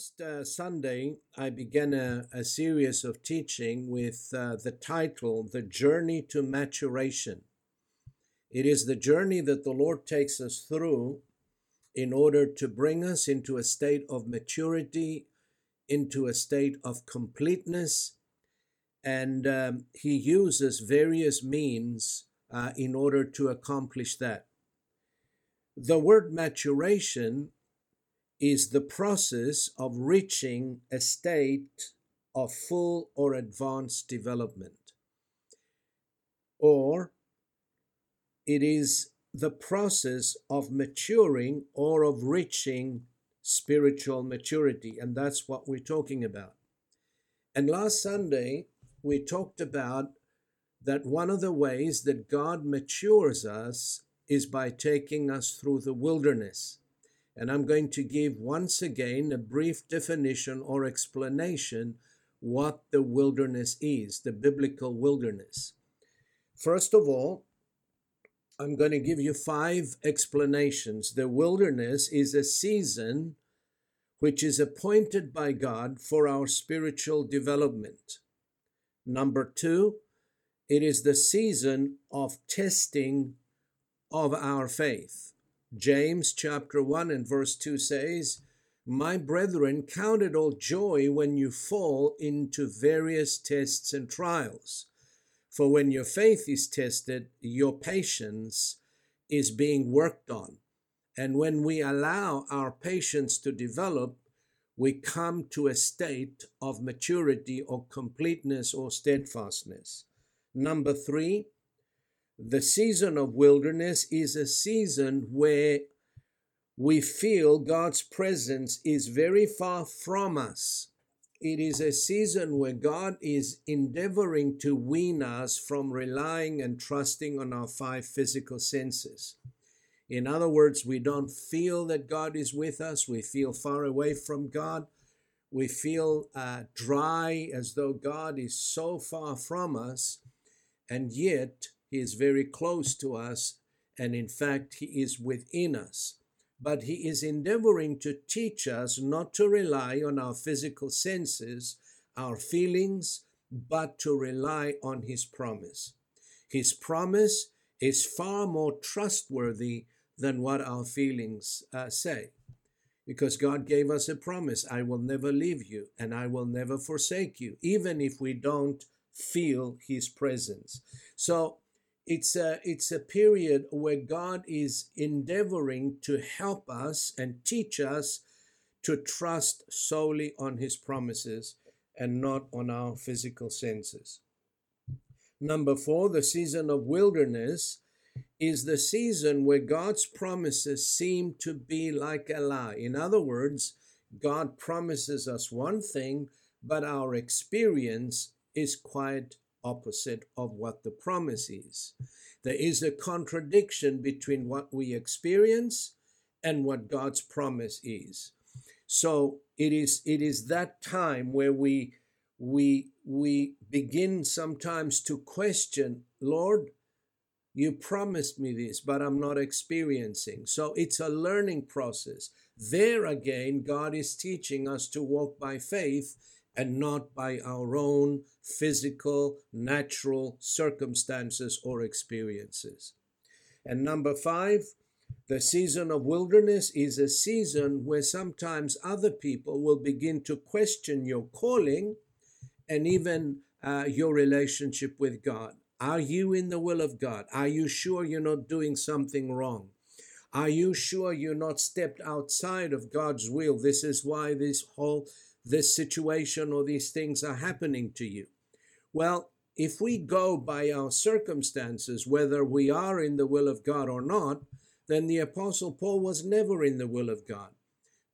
Last uh, Sunday, I began a, a, series of teaching with uh, the title, The Journey to Maturation. It is the journey that the Lord takes us through in order to bring us into a state of maturity, into a state of completeness, and um, He uses various means uh, in order to accomplish that. The word maturation is the process of reaching a state of full or advanced development. Or it is the process of maturing or of reaching spiritual maturity. And that's what we're talking about. And last Sunday, we talked about that one of the ways that God matures us is by taking us through the wilderness and I'm going to give once again a brief definition or explanation what the wilderness is, the biblical wilderness. First of all, I'm going to give you five explanations. The wilderness is a season which is appointed by God for our spiritual development. Number two, it is the season of testing of our faith. James chapter 1 and verse 2 says, My brethren, count it all joy when you fall into various tests and trials. For when your faith is tested, your patience is being worked on. And when we allow our patience to develop, we come to a state of maturity or completeness or steadfastness. Number three, the season of wilderness is a season where we feel God's presence is very far from us. It is a season where God is endeavoring to wean us from relying and trusting on our five physical senses. In other words, we don't feel that God is with us. We feel far away from God. We feel uh, dry as though God is so far from us. And yet, he is very close to us, and in fact, He is within us. But He is endeavoring to teach us not to rely on our physical senses, our feelings, but to rely on His promise. His promise is far more trustworthy than what our feelings uh, say. Because God gave us a promise I will never leave you and I will never forsake you, even if we don't feel His presence. So it's a it's a period where God is endeavoring to help us and teach us to trust solely on his promises and not on our physical senses. Number 4, the season of wilderness is the season where God's promises seem to be like a lie. In other words, God promises us one thing, but our experience is quite opposite of what the promise is. There is a contradiction between what we experience and what God's promise is. So it is it is that time where we we we begin sometimes to question, Lord, you promised me this, but I'm not experiencing. So it's a learning process. There again, God is teaching us to walk by faith and not by our own physical, natural circumstances or experiences. And number five, the season of wilderness is a season where sometimes other people will begin to question your calling and even uh, your relationship with God. Are you in the will of God? Are you sure you're not doing something wrong? Are you sure you're not stepped outside of God's will? This is why this whole this situation or these things are happening to you. Well, if we go by our circumstances, whether we are in the will of God or not, then the Apostle Paul was never in the will of God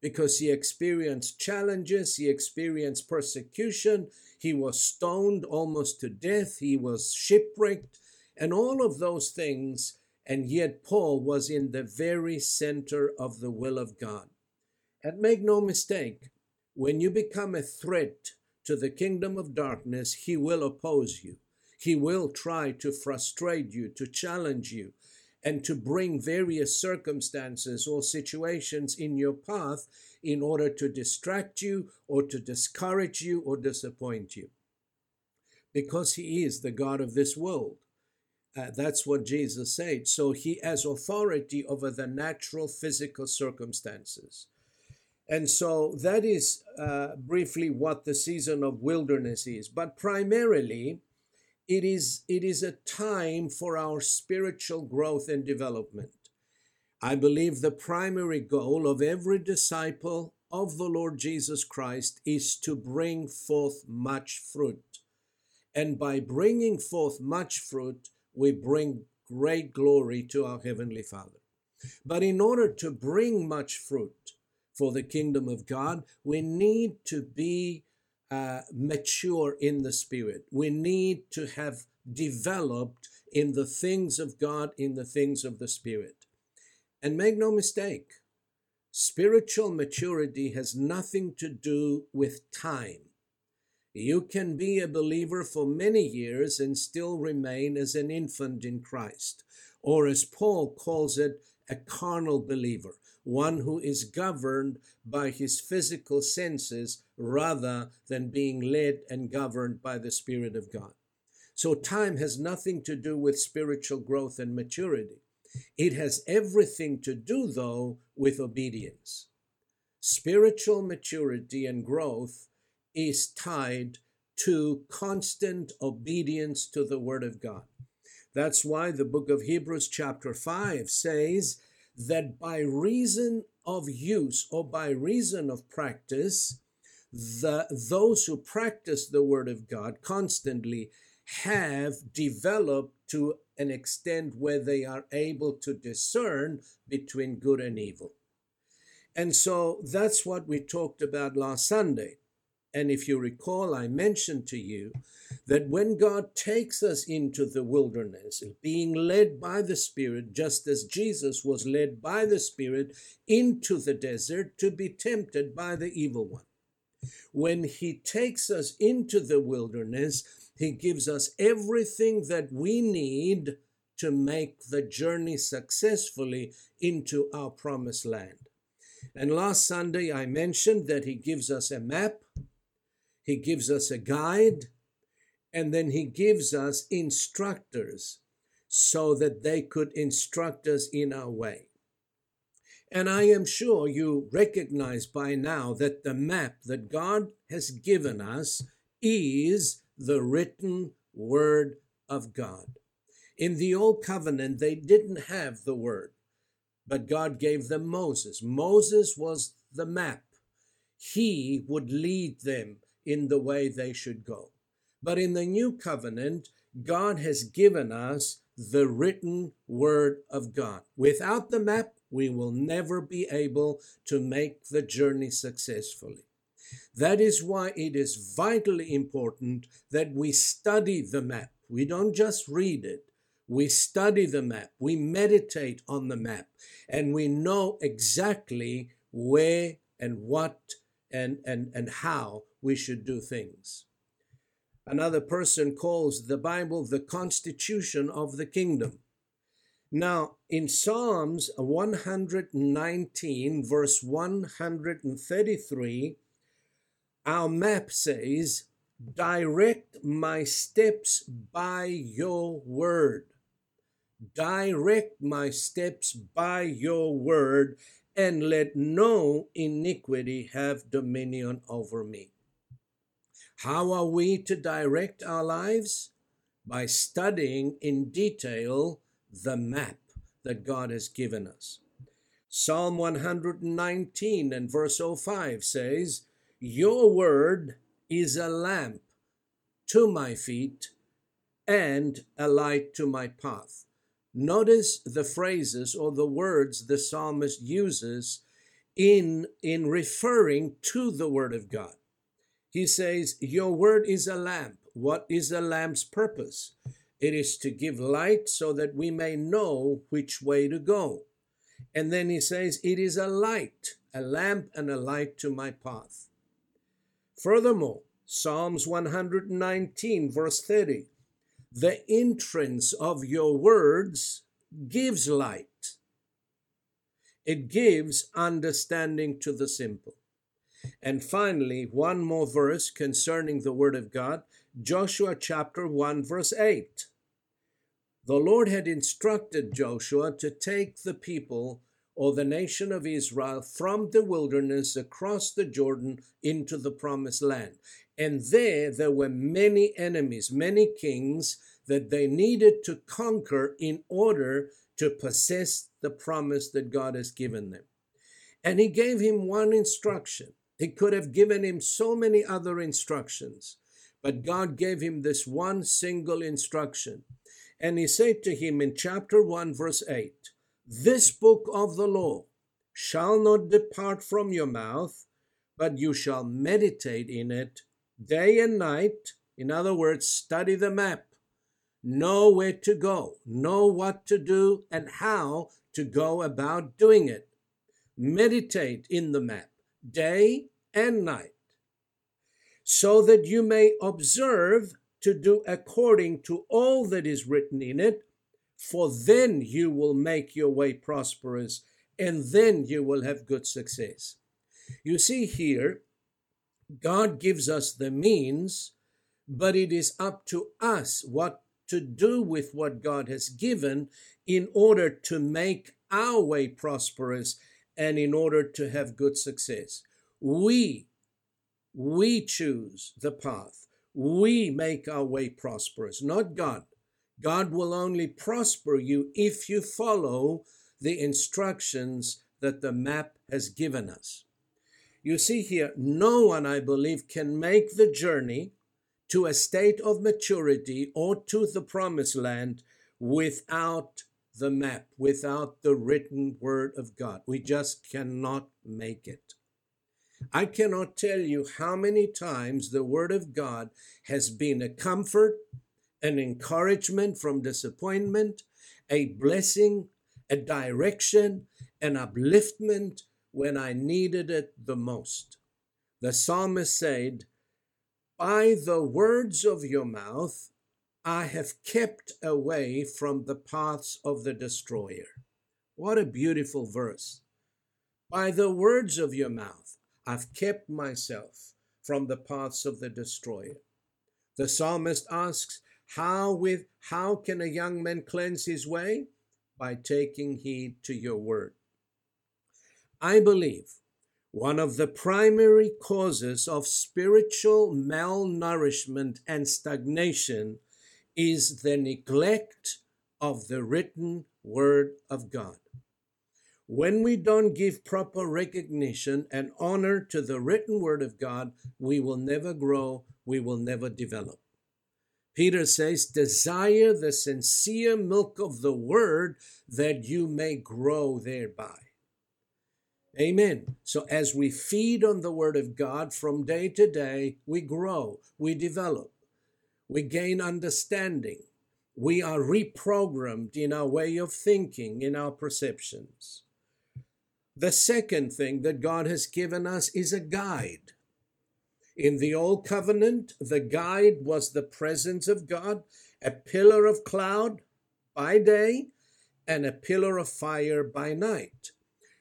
because he experienced challenges, he experienced persecution, he was stoned almost to death, he was shipwrecked, and all of those things. And yet, Paul was in the very center of the will of God. And make no mistake, when you become a threat to the kingdom of darkness, he will oppose you. He will try to frustrate you, to challenge you, and to bring various circumstances or situations in your path in order to distract you or to discourage you or disappoint you. Because he is the God of this world. Uh, that's what Jesus said. So he has authority over the natural physical circumstances. And so that is uh, briefly what the season of wilderness is. But primarily, it is, it is a time for our spiritual growth and development. I believe the primary goal of every disciple of the Lord Jesus Christ is to bring forth much fruit. And by bringing forth much fruit, we bring great glory to our Heavenly Father. But in order to bring much fruit for the kingdom of God, we need to be uh, mature in the Spirit. We need to have developed in the things of God, in the things of the Spirit. And make no mistake, spiritual maturity has nothing to do with time. You can be a believer for many years and still remain as an infant in Christ, or as Paul calls it, a carnal believer one who is governed by his physical senses rather than being led and governed by the Spirit of God. So, time has nothing to do with spiritual growth and maturity. It has everything to do, though, with obedience. Spiritual maturity and growth is tied to constant obedience to the Word of God. That's why the book of Hebrews, chapter 5, says that by reason of use or by reason of practice, the, those who practice the Word of God constantly have developed to an extent where they are able to discern between good and evil. And so that's what we talked about last Sunday. And if you recall, I mentioned to you that when God takes us into the wilderness, being led by the Spirit, just as Jesus was led by the Spirit into the desert to be tempted by the evil one, when He takes us into the wilderness, He gives us everything that we need to make the journey successfully into our promised land. And last Sunday, I mentioned that He gives us a map, He gives us a guide, and then he gives us instructors so that they could instruct us in our way. And I am sure you recognize by now that the map that God has given us is the written word of God. In the Old Covenant, they didn't have the word, but God gave them Moses. Moses was the map. He would lead them in the way they should go. But in the new covenant, God has given us the written word of God. Without the map, we will never be able to make the journey successfully. That is why it is vitally important that we study the map. We don't just read it, we study the map, we meditate on the map, and we know exactly where and what and, and, and how we should do things. Another person calls the Bible the constitution of the kingdom. Now, in Psalms 119, verse 133, our map says, Direct my steps by your word. Direct my steps by your word, and let no iniquity have dominion over me. How are we to direct our lives? By studying in detail the map that God has given us. Psalm 119 and verse 05 says, Your word is a lamp to my feet and a light to my path. Notice the phrases or the words the psalmist uses in, in referring to the Word of God. He says, Your Word is a lamp. What is a lamp's purpose? It is to give light so that we may know which way to go. And then he says, It is a light, a lamp and a light to my path. Furthermore, Psalms 119, verse 30 the entrance of your words gives light. It gives understanding to the simple. And finally, one more verse concerning the Word of God Joshua chapter 1, verse 8. The Lord had instructed Joshua to take the people or the nation of Israel from the wilderness across the Jordan into the promised land. And there, there were many enemies, many kings that they needed to conquer in order to possess the promise that God has given them. And he gave him one instruction. He could have given him so many other instructions, but God gave him this one single instruction. And he said to him in chapter 1, verse 8 This book of the law shall not depart from your mouth, but you shall meditate in it day and night. In other words, study the map. Know where to go, know what to do, and how to go about doing it. Meditate in the map day and night, so that you may observe to do according to all that is written in it, for then you will make your way prosperous and then you will have good success. You see here, God gives us the means, but it is up to us what to do with what God has given in order to make our way prosperous and in order to have good success. We, we choose the path. We make our way prosperous, not God. God will only prosper you if you follow the instructions that the map has given us. You see here, no one, I believe, can make the journey to a state of maturity or to the promised land without the map, without the written word of God. We just cannot make it. I cannot tell you how many times the word of God has been a comfort, an encouragement from disappointment, a blessing, a direction, an upliftment when I needed it the most. The psalmist said, by the words of your mouth, I have kept away from the paths of the destroyer. What a beautiful verse. By the words of your mouth, I've kept myself from the paths of the destroyer. The psalmist asks, how with how can a young man cleanse his way? By taking heed to your word. I believe one of the primary causes of spiritual malnourishment and stagnation is the neglect of the written Word of God. When we don't give proper recognition and honor to the written Word of God, we will never grow, we will never develop. Peter says, Desire the sincere milk of the Word that you may grow thereby. Amen. So as we feed on the Word of God from day to day, we grow, we develop, we gain understanding, we are reprogrammed in our way of thinking, in our perceptions. The second thing that God has given us is a guide. In the Old Covenant, the guide was the presence of God, a pillar of cloud by day and a pillar of fire by night.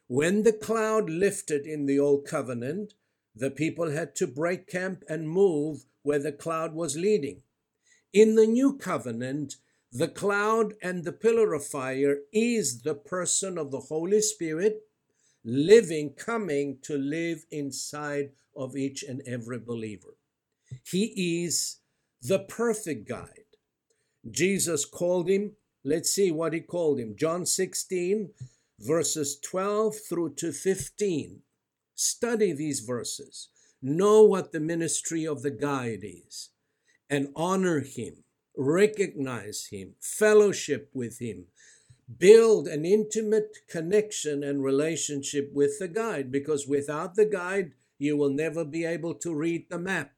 When the cloud lifted in the Old Covenant, the people had to break camp and move where the cloud was leading. In the New Covenant, the cloud and the pillar of fire is the person of the Holy Spirit living, coming to live inside of each and every believer. He is the perfect guide. Jesus called him, let's see what he called him. John 16, verses 12 through to 15. Study these verses. Know what the ministry of the guide is and honor him, recognize him, fellowship with him, build an intimate connection and relationship with the guide because without the guide, you will never be able to read the map.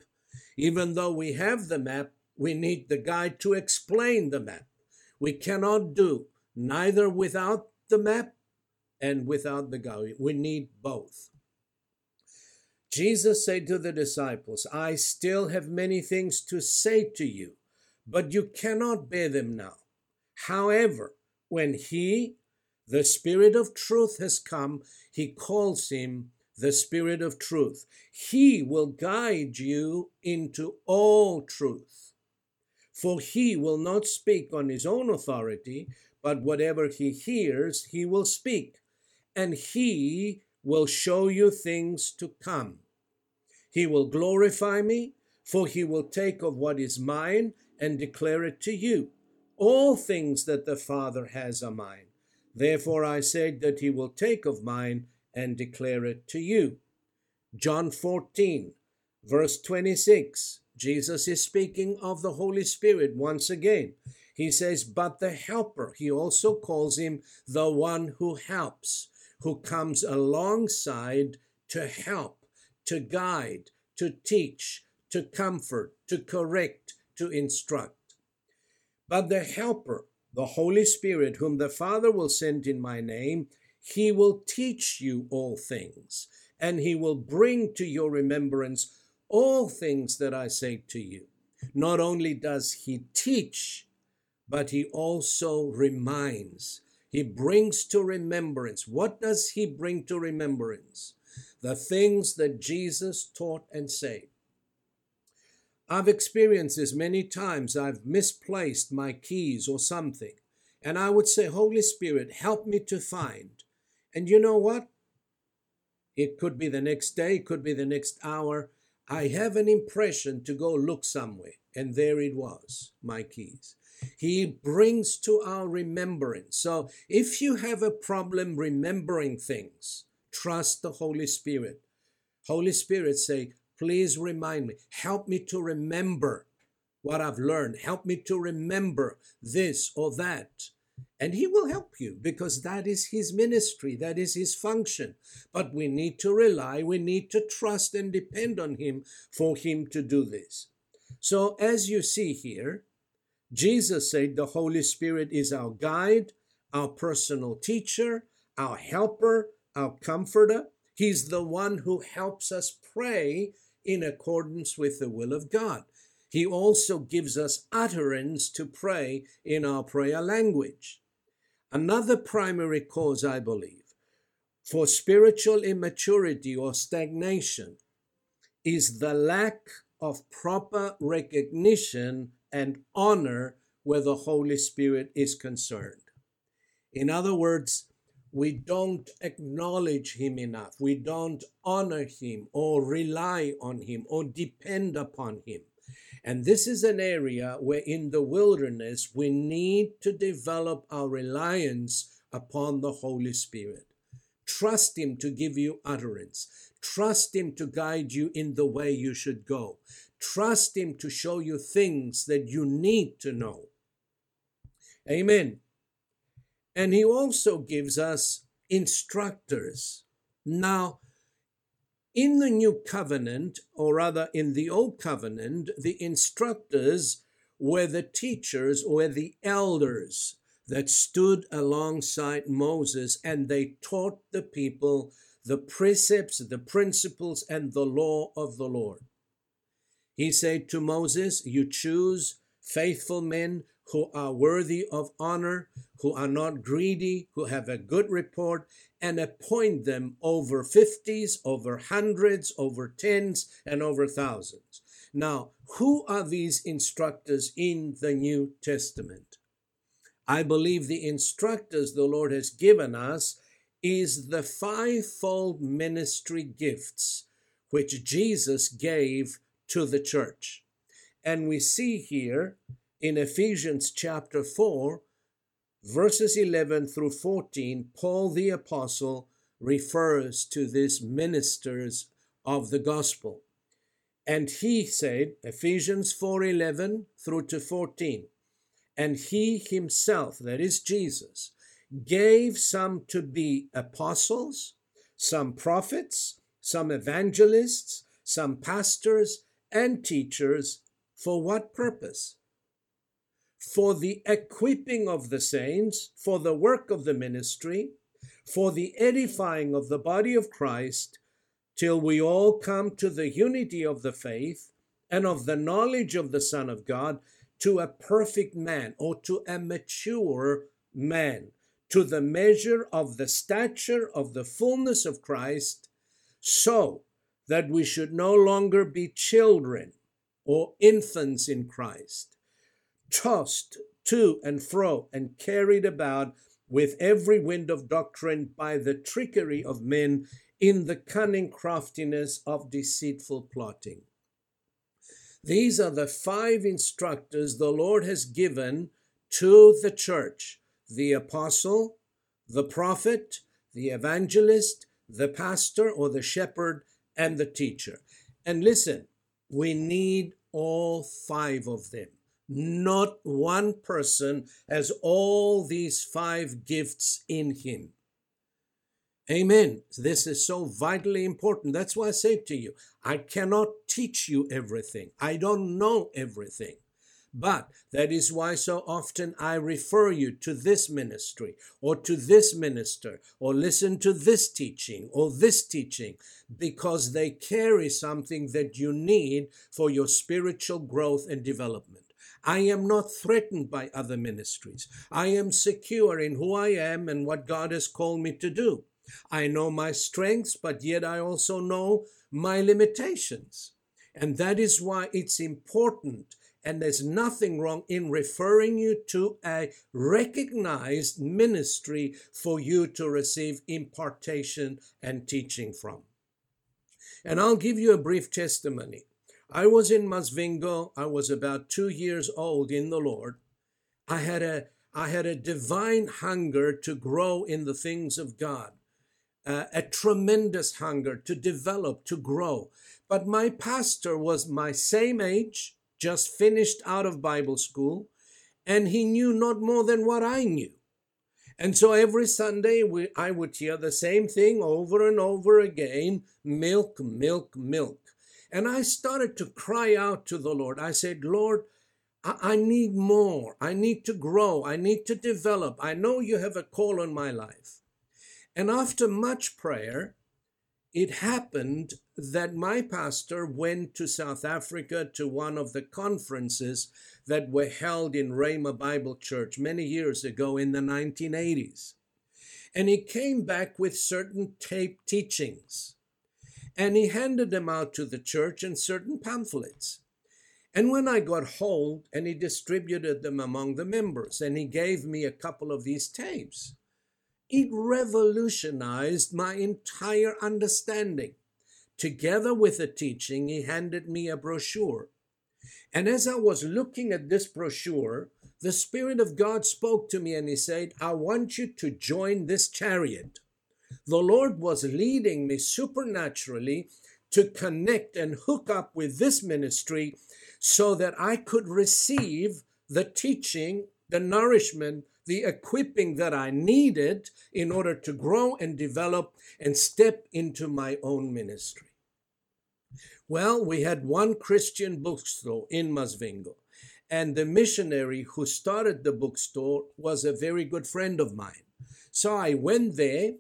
Even though we have the map, we need the guide to explain the map. We cannot do neither without the map and without the guide. We need both. Jesus said to the disciples, I still have many things to say to you, but you cannot bear them now. However, when He, the Spirit of truth, has come, He calls Him the Spirit of truth. He will guide you into all truth. For He will not speak on His own authority, but whatever He hears, He will speak, and He will show you things to come. He will glorify me, for he will take of what is mine and declare it to you. All things that the Father has are mine. Therefore I said that he will take of mine and declare it to you. John 14, verse 26. Jesus is speaking of the Holy Spirit once again. He says, But the Helper, he also calls him the one who helps who comes alongside to help, to guide, to teach, to comfort, to correct, to instruct. But the Helper, the Holy Spirit, whom the Father will send in my name, he will teach you all things, and he will bring to your remembrance all things that I say to you. Not only does he teach, but he also reminds he brings to remembrance. What does he bring to remembrance? The things that Jesus taught and said. I've experienced this many times. I've misplaced my keys or something. And I would say, Holy Spirit, help me to find. And you know what? It could be the next day, it could be the next hour. I have an impression to go look somewhere. And there it was, my keys. He brings to our remembrance. So if you have a problem remembering things, trust the Holy Spirit. Holy Spirit say, please remind me, help me to remember what I've learned. Help me to remember this or that. And he will help you because that is his ministry, that is his function. But we need to rely, we need to trust and depend on him for him to do this. So, as you see here, Jesus said the Holy Spirit is our guide, our personal teacher, our helper, our comforter. He's the one who helps us pray in accordance with the will of God. He also gives us utterance to pray in our prayer language. Another primary cause, I believe, for spiritual immaturity or stagnation is the lack of proper recognition and honor where the Holy Spirit is concerned. In other words, we don't acknowledge Him enough. We don't honor Him or rely on Him or depend upon Him. And this is an area where in the wilderness we need to develop our reliance upon the Holy Spirit. Trust Him to give you utterance. Trust Him to guide you in the way you should go. Trust Him to show you things that you need to know. Amen. And He also gives us instructors. Now, in the new covenant, or rather in the old covenant, the instructors were the teachers or the elders that stood alongside Moses and they taught the people the precepts, the principles, and the law of the Lord. He said to Moses, You choose faithful men who are worthy of honor, who are not greedy, who have a good report, and appoint them over fifties, over hundreds, over tens, and over thousands. Now, who are these instructors in the New Testament? I believe the instructors the Lord has given us is the fivefold ministry gifts which Jesus gave to the church. And we see here in Ephesians chapter 4, verses 11 through 14, Paul the Apostle refers to these ministers of the gospel. And he said, Ephesians 4:11 through to 14, and he himself, that is Jesus, gave some to be apostles, some prophets, some evangelists, some pastors, and teachers. For what purpose? For the equipping of the saints, for the work of the ministry, for the edifying of the body of Christ, till we all come to the unity of the faith and of the knowledge of the Son of God, to a perfect man or to a mature man, to the measure of the stature of the fullness of Christ, so that we should no longer be children or infants in Christ, tossed to and fro and carried about with every wind of doctrine by the trickery of men in the cunning craftiness of deceitful plotting. These are the five instructors the Lord has given to the church the apostle, the prophet, the evangelist, the pastor or the shepherd, and the teacher. And listen, we need all five of them. Not one person has all these five gifts in him. Amen. This is so vitally important. That's why I say to you, I cannot teach you everything. I don't know everything. But that is why so often I refer you to this ministry or to this minister or listen to this teaching or this teaching because they carry something that you need for your spiritual growth and development. I am not threatened by other ministries. I am secure in who I am and what God has called me to do. I know my strengths, but yet I also know my limitations. And that is why it's important. And there's nothing wrong in referring you to a recognized ministry for you to receive impartation and teaching from. And I'll give you a brief testimony. I was in Masvingo. I was about two years old in the Lord. I had a I had a divine hunger to grow in the things of God uh, a tremendous hunger to develop, to grow. But my pastor was my same age, just finished out of Bible school, and he knew not more than what I knew. And so every Sunday we, I would hear the same thing over and over again milk, milk, milk. And I started to cry out to the Lord. I said, Lord, I, I need more. I need to grow. I need to develop. I know you have a call on my life. And after much prayer, it happened that my pastor went to South Africa to one of the conferences that were held in Rhema Bible Church many years ago in the 1980s. And he came back with certain tape teachings. And he handed them out to the church in certain pamphlets. And when I got hold, and he distributed them among the members, and he gave me a couple of these tapes. It revolutionized my entire understanding. Together with the teaching, he handed me a brochure. And as I was looking at this brochure, the Spirit of God spoke to me and he said, I want you to join this chariot. The Lord was leading me supernaturally to connect and hook up with this ministry so that I could receive the teaching, the nourishment, the equipping that I needed in order to grow and develop and step into my own ministry. Well, we had one Christian bookstore in Masvingo, and the missionary who started the bookstore was a very good friend of mine. So I went there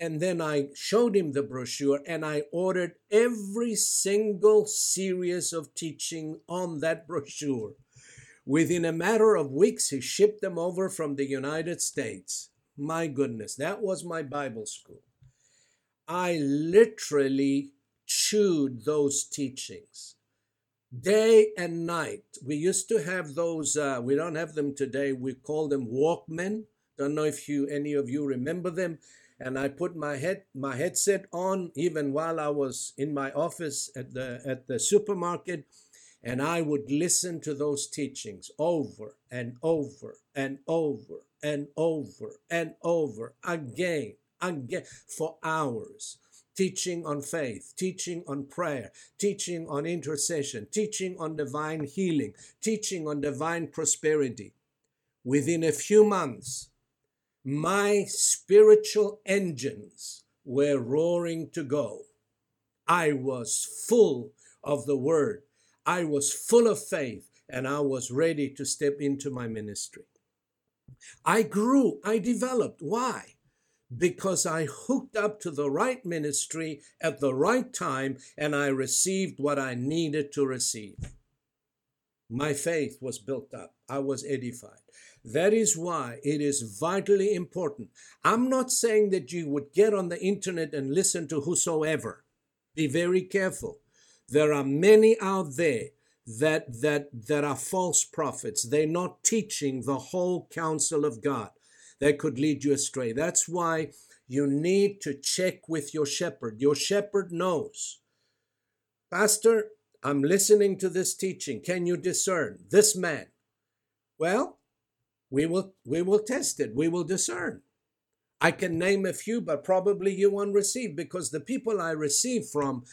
and then I showed him the brochure and I ordered every single series of teaching on that brochure. Within a matter of weeks, he shipped them over from the United States. My goodness, that was my Bible school. I literally chewed those teachings day and night. We used to have those, uh, we don't have them today. We call them Walkmen. Don't know if you any of you remember them. And I put my head my headset on even while I was in my office at the at the supermarket and I would listen to those teachings over and over and over and over and over again, again for hours. Teaching on faith, teaching on prayer, teaching on intercession, teaching on divine healing, teaching on divine prosperity. Within a few months, my spiritual engines were roaring to go. I was full of the word. I was full of faith and I was ready to step into my ministry. I grew, I developed. Why? Because I hooked up to the right ministry at the right time and I received what I needed to receive. My faith was built up, I was edified. That is why it is vitally important. I'm not saying that you would get on the internet and listen to whosoever. Be very careful. There are many out there that that that are false prophets. They're not teaching the whole counsel of God. That could lead you astray. That's why you need to check with your shepherd. Your shepherd knows. Pastor, I'm listening to this teaching. Can you discern this man? Well, we will we will test it. We will discern. I can name a few, but probably you won't receive because the people I receive from,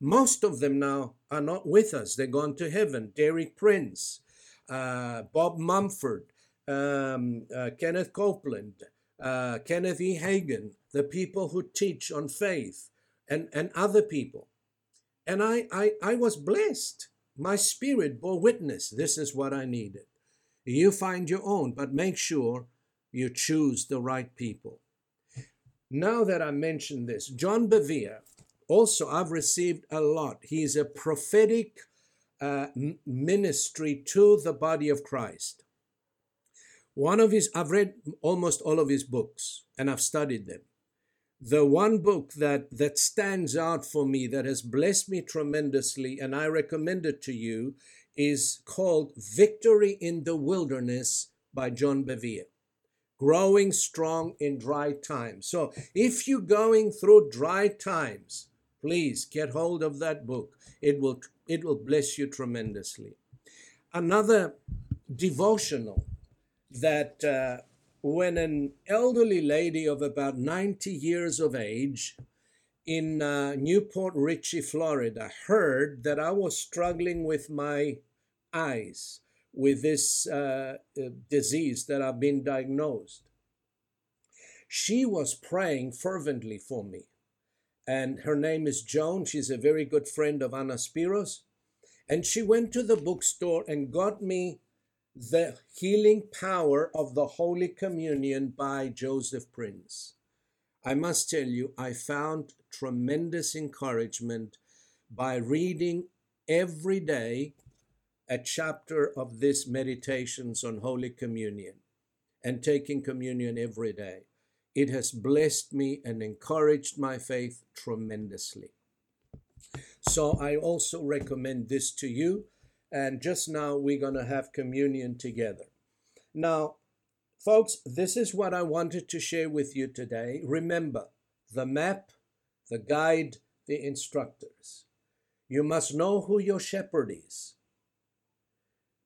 most of them now are not with us. They're gone to heaven. Derek Prince, uh, Bob Mumford, um, uh, Kenneth Copeland, uh, Kenneth E. Hagin, the people who teach on faith, and, and other people. And I, I, I was blessed. My spirit bore witness. This is what I needed. You find your own, but make sure you choose the right people. Now that I mentioned this, John Bevere, also I've received a lot. He's a prophetic uh, ministry to the body of Christ. One of his, I've read almost all of his books and I've studied them. The one book that, that stands out for me, that has blessed me tremendously, and I recommend it to you, is called Victory in the Wilderness by John Bevere growing strong in dry times. So if you're going through dry times, please get hold of that book. It will it will bless you tremendously. Another devotional that uh, when an elderly lady of about 90 years of age in uh, New Port Richey, Florida, heard that I was struggling with my eyes with this uh, uh, disease that I've been diagnosed. She was praying fervently for me. And her name is Joan. She's a very good friend of Anna Spiros. And she went to the bookstore and got me the healing power of the Holy Communion by Joseph Prince. I must tell you, I found tremendous encouragement by reading every day a chapter of this meditations on Holy Communion and taking communion every day. It has blessed me and encouraged my faith tremendously. So I also recommend this to you. And just now we're going to have communion together. Now, folks, this is what I wanted to share with you today. Remember the map, the guide, the instructors. You must know who your shepherd is.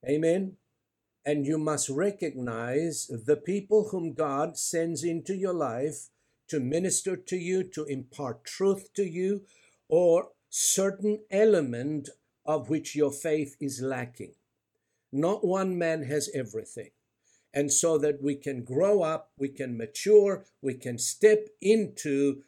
Amen. And you must recognize the people whom God sends into your life to minister to you, to impart truth to you, or certain element of which your faith is lacking. Not one man has everything. And so that we can grow up, we can mature, we can step into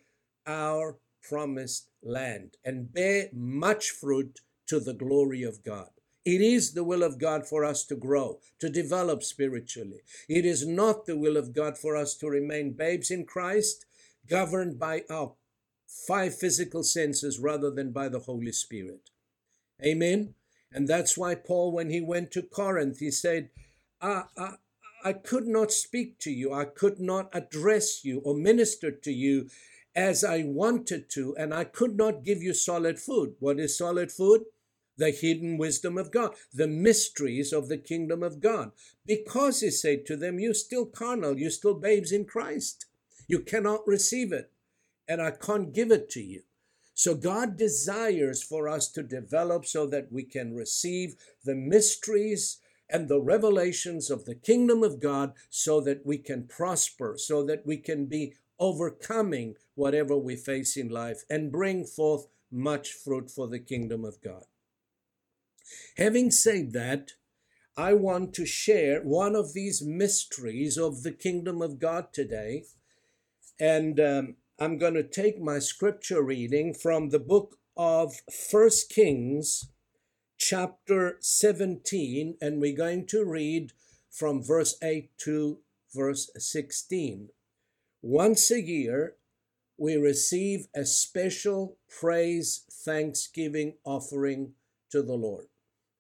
our promised land and bear much fruit to the glory of God. It is the will of God for us to grow, to develop spiritually. It is not the will of God for us to remain babes in Christ, governed by our five physical senses rather than by the Holy Spirit. Amen. And that's why Paul, when he went to Corinth, he said, I, I, I could not speak to you, I could not address you or minister to you as I wanted to, and I could not give you solid food. What is solid food? the hidden wisdom of God, the mysteries of the kingdom of God. Because he said to them, You're still carnal, you're still babes in Christ. You cannot receive it, and I can't give it to you. So God desires for us to develop so that we can receive the mysteries and the revelations of the kingdom of God so that we can prosper, so that we can be overcoming whatever we face in life and bring forth much fruit for the kingdom of God. Having said that, I want to share one of these mysteries of the kingdom of God today. And um, I'm going to take my scripture reading from the book of First Kings, chapter 17, and we're going to read from verse 8 to verse 16. Once a year, we receive a special praise thanksgiving offering to the Lord.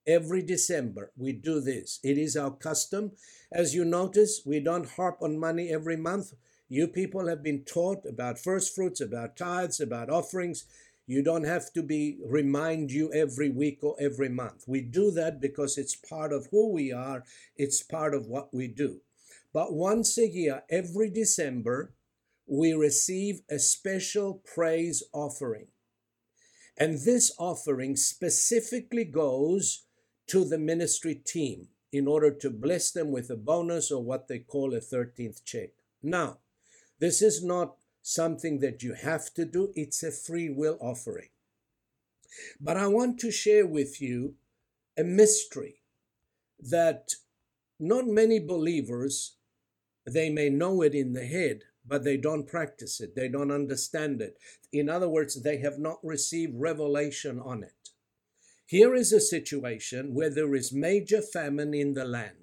Every December, we do this. It is our custom. As you notice, we don't harp on money every month. You people have been taught about first fruits, about tithes, about offerings. You don't have to be remind you every week or every month. We do that because it's part of who we are, it's part of what we do. But once a year, every December, we receive a special praise offering. And this offering specifically goes to the ministry team in order to bless them with a bonus or what they call a 13th check. Now, this is not something that you have to do, it's a free will offering. But I want to share with you a mystery that not many believers they may know it in the head but they don't practice it they don't understand it in other words they have not received revelation on it here is a situation where there is major famine in the land.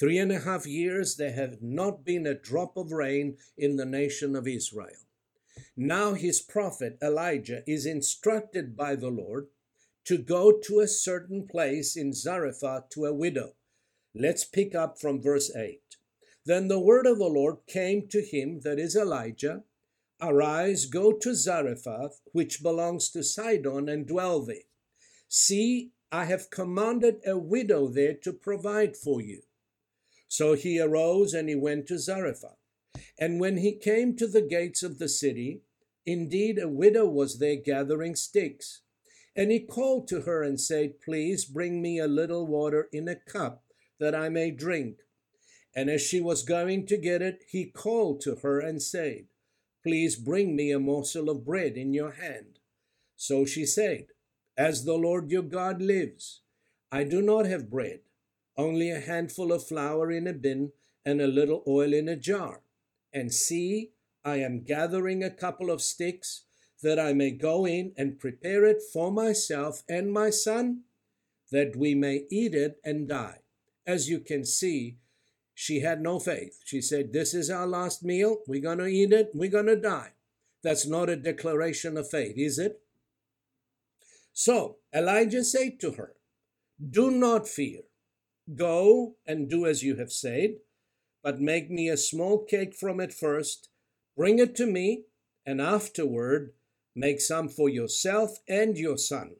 Three and a half years there have not been a drop of rain in the nation of Israel. Now his prophet Elijah is instructed by the Lord to go to a certain place in Zarephath to a widow. Let's pick up from verse 8. Then the word of the Lord came to him, that is Elijah Arise, go to Zarephath, which belongs to Sidon, and dwell there. See, I have commanded a widow there to provide for you. So he arose and he went to Zarephath. And when he came to the gates of the city, indeed a widow was there gathering sticks. And he called to her and said, Please bring me a little water in a cup that I may drink. And as she was going to get it, he called to her and said, Please bring me a morsel of bread in your hand. So she said, as the Lord your God lives. I do not have bread, only a handful of flour in a bin and a little oil in a jar. And see, I am gathering a couple of sticks that I may go in and prepare it for myself and my son, that we may eat it and die. As you can see, she had no faith. She said, This is our last meal. We're going to eat it. We're going to die. That's not a declaration of faith, is it? So Elijah said to her, Do not fear. Go and do as you have said, but make me a small cake from it first. Bring it to me, and afterward make some for yourself and your son.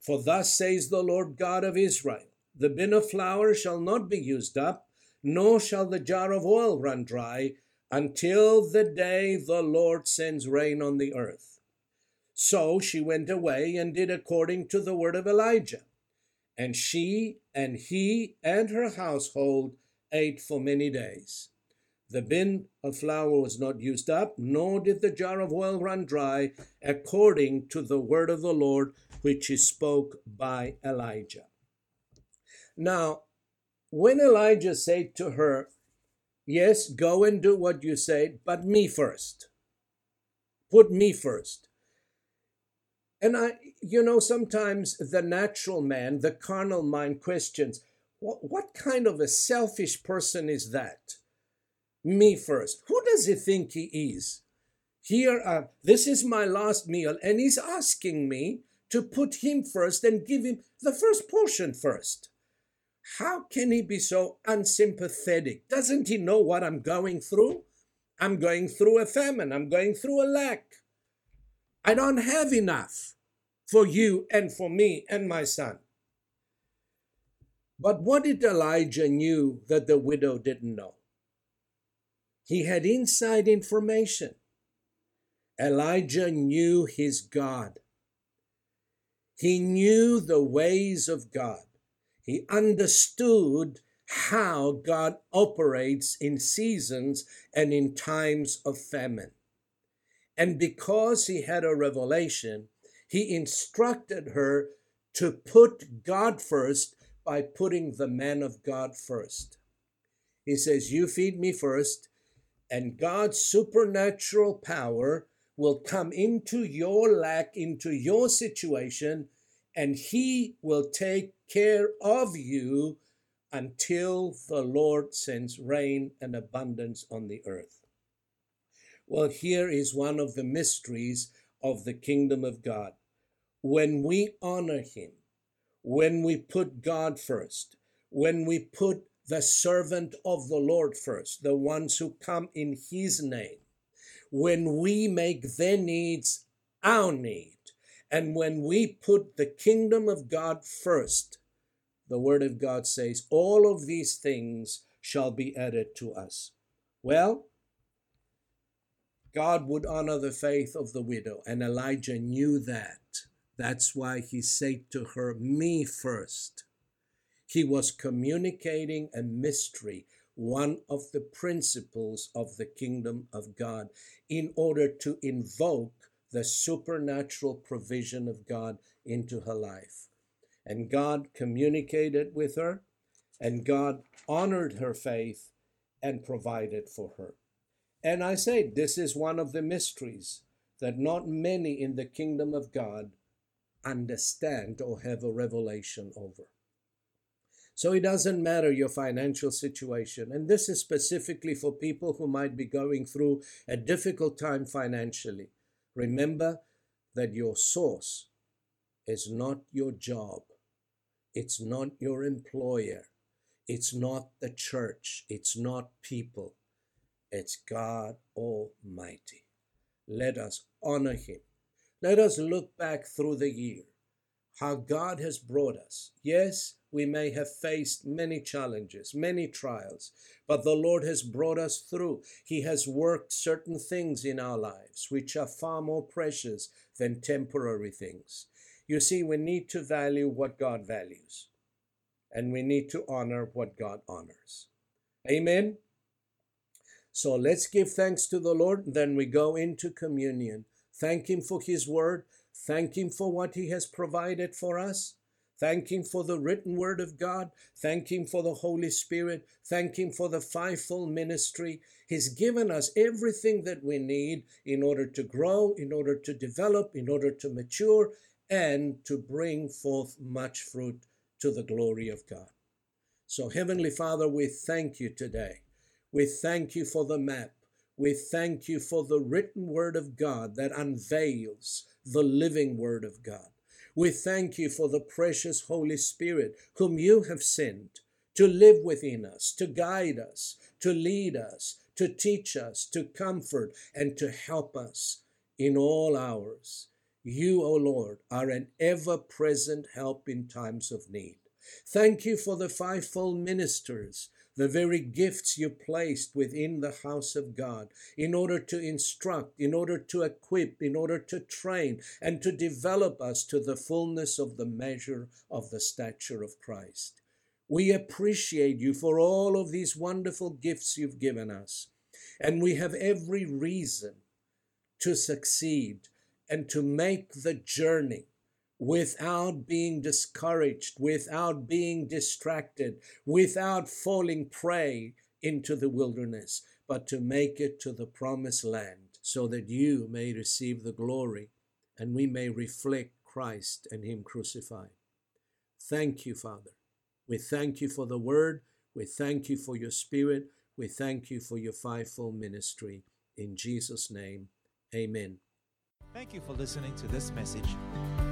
For thus says the Lord God of Israel The bin of flour shall not be used up, nor shall the jar of oil run dry, until the day the Lord sends rain on the earth. So she went away and did according to the word of Elijah. And she and he and her household ate for many days. The bin of flour was not used up, nor did the jar of oil run dry, according to the word of the Lord which he spoke by Elijah. Now, when Elijah said to her, Yes, go and do what you said, but me first. Put me first. And I, you know, sometimes the natural man, the carnal mind questions, what, what kind of a selfish person is that? Me first. Who does he think he is? Here, uh, this is my last meal, and he's asking me to put him first and give him the first portion first. How can he be so unsympathetic? Doesn't he know what I'm going through? I'm going through a famine. I'm going through a lack. I don't have enough for you and for me and my son. But what did Elijah knew that the widow didn't know? He had inside information. Elijah knew his God. He knew the ways of God. He understood how God operates in seasons and in times of famine. And because he had a revelation, he instructed her to put God first by putting the man of God first. He says, You feed me first, and God's supernatural power will come into your lack, into your situation, and He will take care of you until the Lord sends rain and abundance on the earth. Well, here is one of the mysteries of the kingdom of God. When we honor Him, when we put God first, when we put the servant of the Lord first, the ones who come in His name, when we make their needs our need, and when we put the kingdom of God first, the Word of God says, all of these things shall be added to us. Well, God would honor the faith of the widow, and Elijah knew that. That's why he said to her, Me first. He was communicating a mystery, one of the principles of the kingdom of God, in order to invoke the supernatural provision of God into her life. And God communicated with her, and God honored her faith and provided for her. And I say, this is one of the mysteries that not many in the kingdom of God understand or have a revelation over. So it doesn't matter your financial situation. And this is specifically for people who might be going through a difficult time financially. Remember that your source is not your job, it's not your employer, it's not the church, it's not people, it's God Almighty. Let us honor Him let us look back through the year, how God has brought us. Yes, we may have faced many challenges, many trials, but the Lord has brought us through. He has worked certain things in our lives which are far more precious than temporary things. You see, we need to value what God values, and we need to honor what God honors. Amen. So let's give thanks to the Lord, then we go into communion. Thank Him for His word. Thank Him for what He has provided for us. Thank Him for the written word of God. Thank Him for the Holy Spirit. Thank Him for the fivefold ministry. He's given us everything that we need in order to grow, in order to develop, in order to mature, and to bring forth much fruit to the glory of God. So, Heavenly Father, we thank you today. We thank you for the map. We thank you for the written word of God that unveils the living word of God. We thank you for the precious Holy Spirit whom you have sent to live within us, to guide us, to lead us, to teach us, to comfort, and to help us in all hours. You, O Lord, are an ever present help in times of need. Thank you for the fivefold ministers the very gifts you placed within the house of God in order to instruct, in order to equip, in order to train, and to develop us to the fullness of the measure of the stature of Christ. We appreciate you for all of these wonderful gifts you've given us, and we have every reason to succeed and to make the journey without being discouraged, without being distracted, without falling prey into the wilderness, but to make it to the promised land so that you may receive the glory and we may reflect Christ and Him crucified. Thank you, Father. We thank you for the word. We thank you for your spirit. We thank you for your fivefold ministry. In Jesus' name, amen. Thank you for listening to this message.